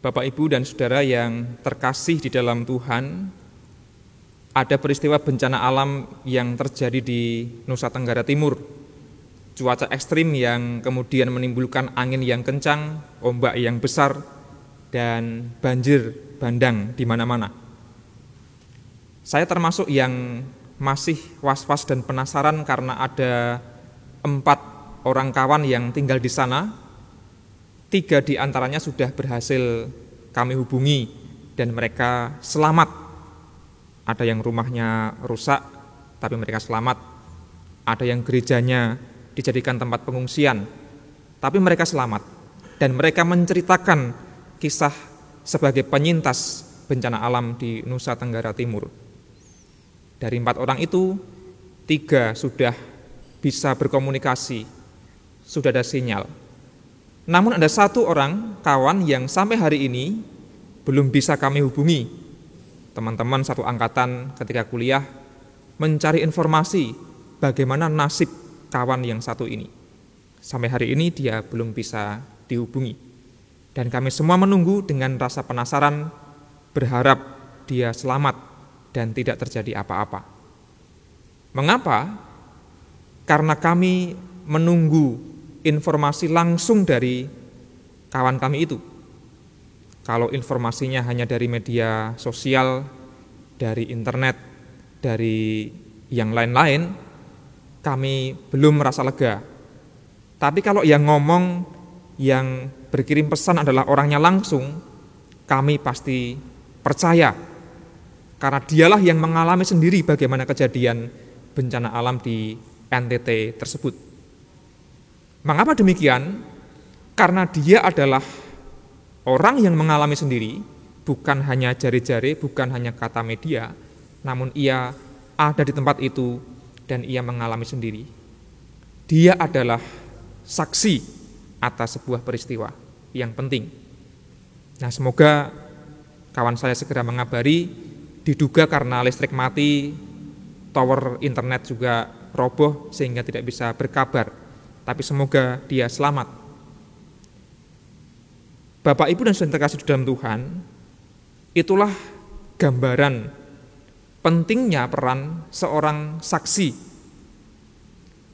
Bapak, Ibu, dan saudara yang terkasih di dalam Tuhan, ada peristiwa bencana alam yang terjadi di Nusa Tenggara Timur. Cuaca ekstrim yang kemudian menimbulkan angin yang kencang, ombak yang besar, dan banjir bandang di mana-mana. Saya termasuk yang masih was-was dan penasaran karena ada empat orang kawan yang tinggal di sana Tiga di antaranya sudah berhasil kami hubungi dan mereka selamat. Ada yang rumahnya rusak tapi mereka selamat. Ada yang gerejanya dijadikan tempat pengungsian tapi mereka selamat. Dan mereka menceritakan kisah sebagai penyintas bencana alam di Nusa Tenggara Timur. Dari empat orang itu, tiga sudah bisa berkomunikasi, sudah ada sinyal namun ada satu orang kawan yang sampai hari ini belum bisa kami hubungi. Teman-teman satu angkatan ketika kuliah mencari informasi bagaimana nasib kawan yang satu ini. Sampai hari ini dia belum bisa dihubungi. Dan kami semua menunggu dengan rasa penasaran, berharap dia selamat dan tidak terjadi apa-apa. Mengapa? Karena kami menunggu informasi langsung dari kawan kami itu. Kalau informasinya hanya dari media sosial, dari internet, dari yang lain-lain, kami belum merasa lega. Tapi kalau yang ngomong, yang berkirim pesan adalah orangnya langsung, kami pasti percaya. Karena dialah yang mengalami sendiri bagaimana kejadian bencana alam di NTT tersebut. Mengapa demikian? Karena dia adalah orang yang mengalami sendiri, bukan hanya jari-jari, bukan hanya kata media, namun ia ada di tempat itu dan ia mengalami sendiri. Dia adalah saksi atas sebuah peristiwa yang penting. Nah, semoga kawan saya segera mengabari diduga karena listrik mati, tower internet juga roboh sehingga tidak bisa berkabar tapi semoga dia selamat. Bapak, Ibu, dan saudara terkasih dalam Tuhan, itulah gambaran pentingnya peran seorang saksi.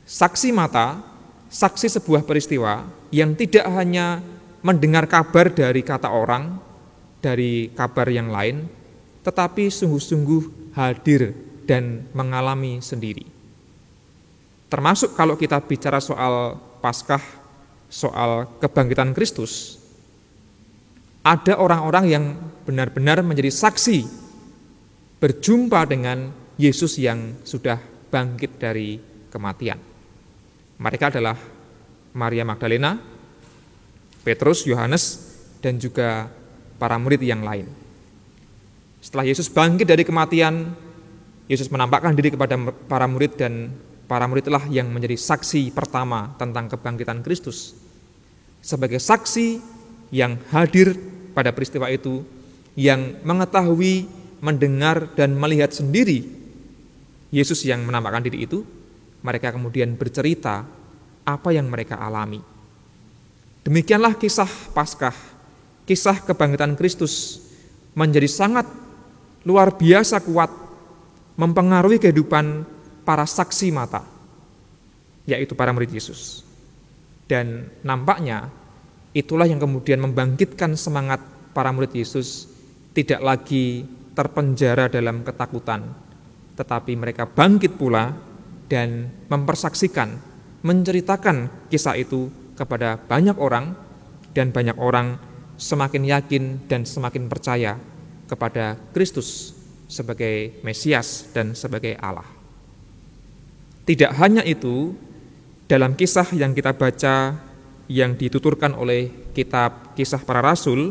Saksi mata, saksi sebuah peristiwa yang tidak hanya mendengar kabar dari kata orang, dari kabar yang lain, tetapi sungguh-sungguh hadir dan mengalami sendiri. Termasuk kalau kita bicara soal Paskah, soal kebangkitan Kristus, ada orang-orang yang benar-benar menjadi saksi berjumpa dengan Yesus yang sudah bangkit dari kematian. Mereka adalah Maria Magdalena, Petrus, Yohanes, dan juga para murid yang lain. Setelah Yesus bangkit dari kematian, Yesus menampakkan diri kepada para murid dan Para muridlah yang menjadi saksi pertama tentang kebangkitan Kristus. Sebagai saksi yang hadir pada peristiwa itu, yang mengetahui, mendengar, dan melihat sendiri Yesus yang menampakkan diri itu, mereka kemudian bercerita apa yang mereka alami. Demikianlah kisah Paskah, kisah kebangkitan Kristus menjadi sangat luar biasa kuat mempengaruhi kehidupan para saksi mata, yaitu para murid Yesus. Dan nampaknya itulah yang kemudian membangkitkan semangat para murid Yesus tidak lagi terpenjara dalam ketakutan, tetapi mereka bangkit pula dan mempersaksikan, menceritakan kisah itu kepada banyak orang dan banyak orang semakin yakin dan semakin percaya kepada Kristus sebagai Mesias dan sebagai Allah. Tidak hanya itu, dalam kisah yang kita baca yang dituturkan oleh kitab Kisah Para Rasul,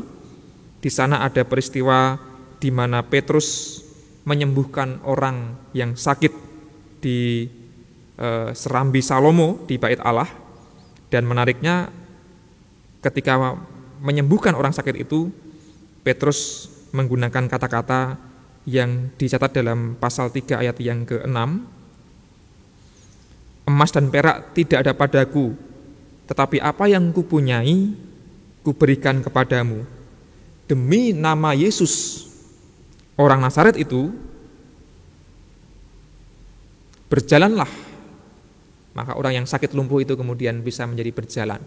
di sana ada peristiwa di mana Petrus menyembuhkan orang yang sakit di e, Serambi Salomo di Bait Allah. Dan menariknya ketika menyembuhkan orang sakit itu Petrus menggunakan kata-kata yang dicatat dalam pasal 3 ayat yang ke-6 Emas dan perak tidak ada padaku, tetapi apa yang kupunyai, kuberikan kepadamu. demi nama Yesus. Orang Nazaret itu berjalanlah. Maka orang yang sakit lumpuh itu kemudian bisa menjadi berjalan.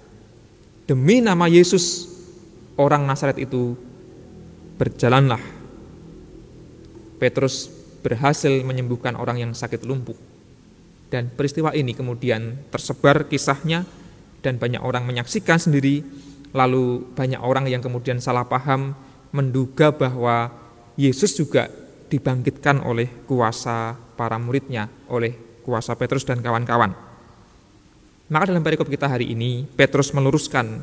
Demi nama Yesus orang Nazaret itu berjalanlah. Petrus berhasil menyembuhkan orang yang sakit lumpuh dan peristiwa ini kemudian tersebar kisahnya dan banyak orang menyaksikan sendiri lalu banyak orang yang kemudian salah paham menduga bahwa Yesus juga dibangkitkan oleh kuasa para muridnya, oleh kuasa Petrus dan kawan-kawan. Maka dalam perikop kita hari ini, Petrus meluruskan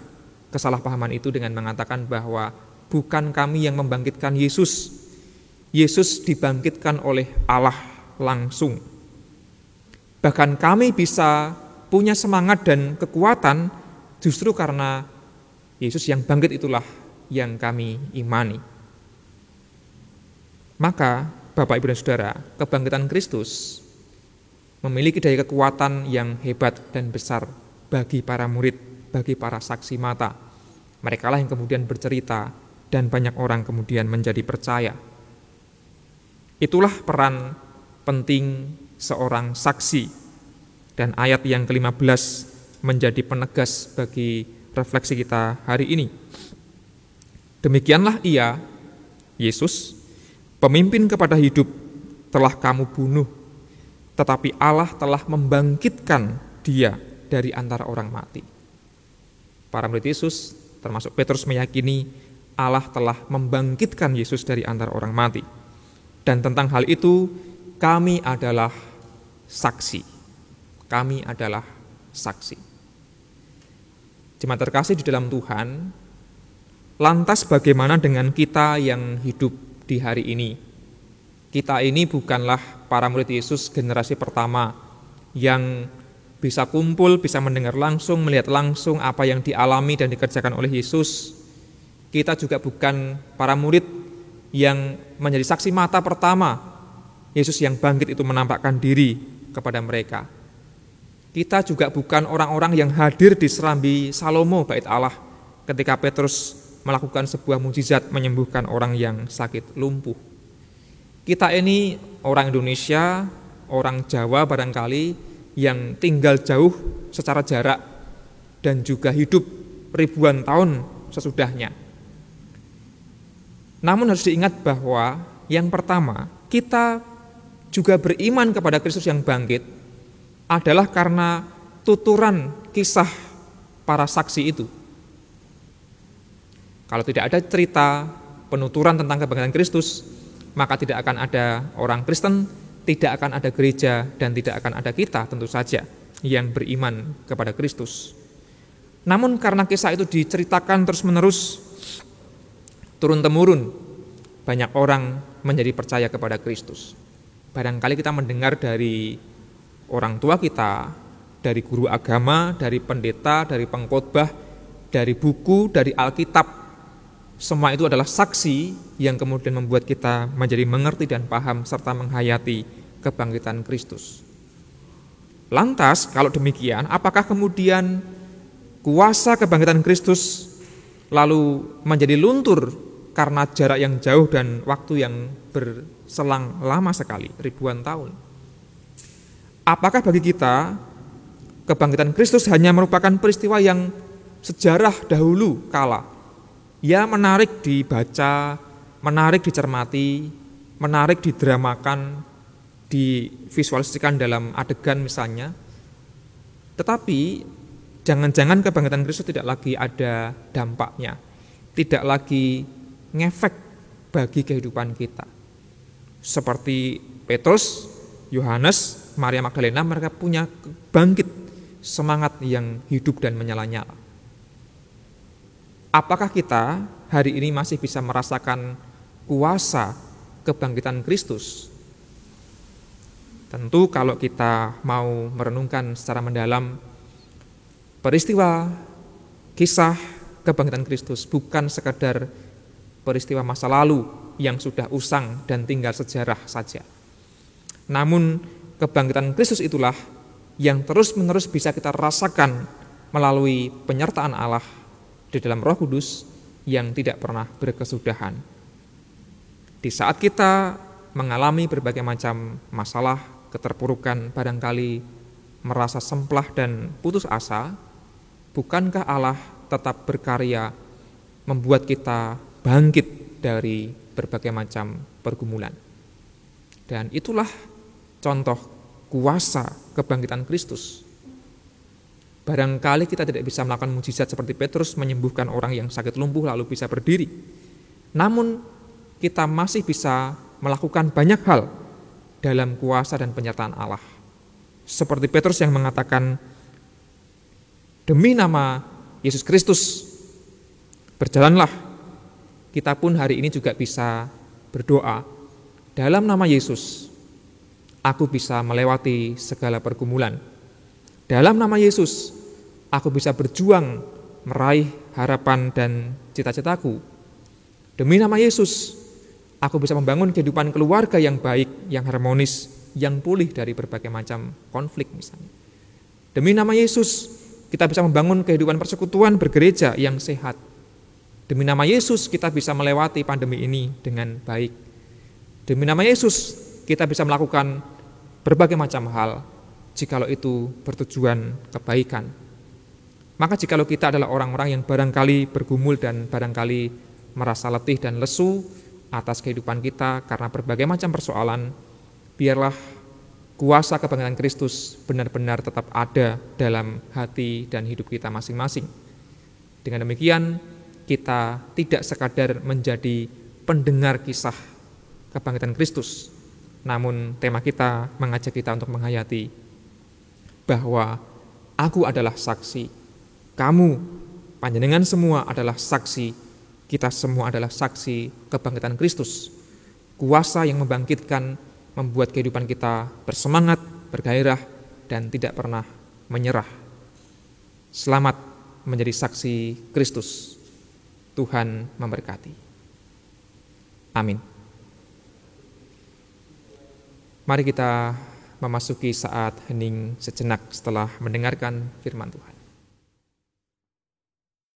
kesalahpahaman itu dengan mengatakan bahwa bukan kami yang membangkitkan Yesus. Yesus dibangkitkan oleh Allah langsung. Bahkan kami bisa punya semangat dan kekuatan justru karena Yesus yang bangkit itulah yang kami imani. Maka, Bapak Ibu dan Saudara, kebangkitan Kristus memiliki daya kekuatan yang hebat dan besar bagi para murid, bagi para saksi mata. Mereka lah yang kemudian bercerita dan banyak orang kemudian menjadi percaya. Itulah peran penting seorang saksi dan ayat yang ke-15 menjadi penegas bagi refleksi kita hari ini. Demikianlah ia, Yesus, pemimpin kepada hidup telah kamu bunuh, tetapi Allah telah membangkitkan dia dari antara orang mati. Para murid Yesus, termasuk Petrus meyakini Allah telah membangkitkan Yesus dari antara orang mati. Dan tentang hal itu, kami adalah saksi. Kami adalah saksi. Jemaat terkasih di dalam Tuhan, lantas bagaimana dengan kita yang hidup di hari ini? Kita ini bukanlah para murid Yesus generasi pertama yang bisa kumpul, bisa mendengar langsung, melihat langsung apa yang dialami dan dikerjakan oleh Yesus. Kita juga bukan para murid yang menjadi saksi mata pertama Yesus yang bangkit itu menampakkan diri kepada mereka. Kita juga bukan orang-orang yang hadir di serambi Salomo bait Allah ketika Petrus melakukan sebuah mujizat menyembuhkan orang yang sakit lumpuh. Kita ini orang Indonesia, orang Jawa barangkali yang tinggal jauh secara jarak dan juga hidup ribuan tahun sesudahnya. Namun harus diingat bahwa yang pertama, kita juga beriman kepada Kristus yang bangkit adalah karena tuturan kisah para saksi itu. Kalau tidak ada cerita penuturan tentang kebangkitan Kristus, maka tidak akan ada orang Kristen, tidak akan ada gereja, dan tidak akan ada kita tentu saja yang beriman kepada Kristus. Namun karena kisah itu diceritakan terus-menerus, turun-temurun, banyak orang menjadi percaya kepada Kristus. Barangkali kita mendengar dari orang tua kita, dari guru agama, dari pendeta, dari pengkhotbah, dari buku, dari Alkitab. Semua itu adalah saksi yang kemudian membuat kita menjadi mengerti dan paham serta menghayati kebangkitan Kristus. Lantas, kalau demikian, apakah kemudian kuasa kebangkitan Kristus lalu menjadi luntur karena jarak yang jauh dan waktu yang berselang lama sekali, ribuan tahun? Apakah bagi kita kebangkitan Kristus hanya merupakan peristiwa yang sejarah dahulu kala? Ya menarik dibaca, menarik dicermati, menarik didramakan, divisualisasikan dalam adegan misalnya. Tetapi jangan-jangan kebangkitan Kristus tidak lagi ada dampaknya, tidak lagi ngefek bagi kehidupan kita. Seperti Petrus, Yohanes, Maria Magdalena mereka punya bangkit semangat yang hidup dan menyala-nyala. Apakah kita hari ini masih bisa merasakan kuasa kebangkitan Kristus? Tentu kalau kita mau merenungkan secara mendalam peristiwa kisah kebangkitan Kristus bukan sekadar peristiwa masa lalu yang sudah usang dan tinggal sejarah saja. Namun kebangkitan Kristus itulah yang terus-menerus bisa kita rasakan melalui penyertaan Allah di dalam Roh Kudus yang tidak pernah berkesudahan. Di saat kita mengalami berbagai macam masalah, keterpurukan, barangkali merasa semplah dan putus asa, bukankah Allah tetap berkarya membuat kita bangkit dari berbagai macam pergumulan? Dan itulah contoh kuasa kebangkitan Kristus Barangkali kita tidak bisa melakukan mujizat seperti Petrus menyembuhkan orang yang sakit lumpuh lalu bisa berdiri. Namun kita masih bisa melakukan banyak hal dalam kuasa dan penyertaan Allah. Seperti Petrus yang mengatakan, demi nama Yesus Kristus, berjalanlah. Kita pun hari ini juga bisa berdoa, dalam nama Yesus, aku bisa melewati segala pergumulan dalam nama Yesus, aku bisa berjuang meraih harapan dan cita-citaku. Demi nama Yesus, aku bisa membangun kehidupan keluarga yang baik, yang harmonis, yang pulih dari berbagai macam konflik misalnya. Demi nama Yesus, kita bisa membangun kehidupan persekutuan bergereja yang sehat. Demi nama Yesus, kita bisa melewati pandemi ini dengan baik. Demi nama Yesus, kita bisa melakukan berbagai macam hal jikalau itu bertujuan kebaikan. Maka jikalau kita adalah orang-orang yang barangkali bergumul dan barangkali merasa letih dan lesu atas kehidupan kita karena berbagai macam persoalan, biarlah kuasa kebangkitan Kristus benar-benar tetap ada dalam hati dan hidup kita masing-masing. Dengan demikian, kita tidak sekadar menjadi pendengar kisah kebangkitan Kristus, namun tema kita mengajak kita untuk menghayati bahwa aku adalah saksi, kamu, panjenengan semua adalah saksi, kita semua adalah saksi kebangkitan Kristus. Kuasa yang membangkitkan, membuat kehidupan kita bersemangat, bergairah, dan tidak pernah menyerah. Selamat menjadi saksi Kristus. Tuhan memberkati. Amin. Mari kita memasuki saat hening sejenak setelah mendengarkan firman Tuhan.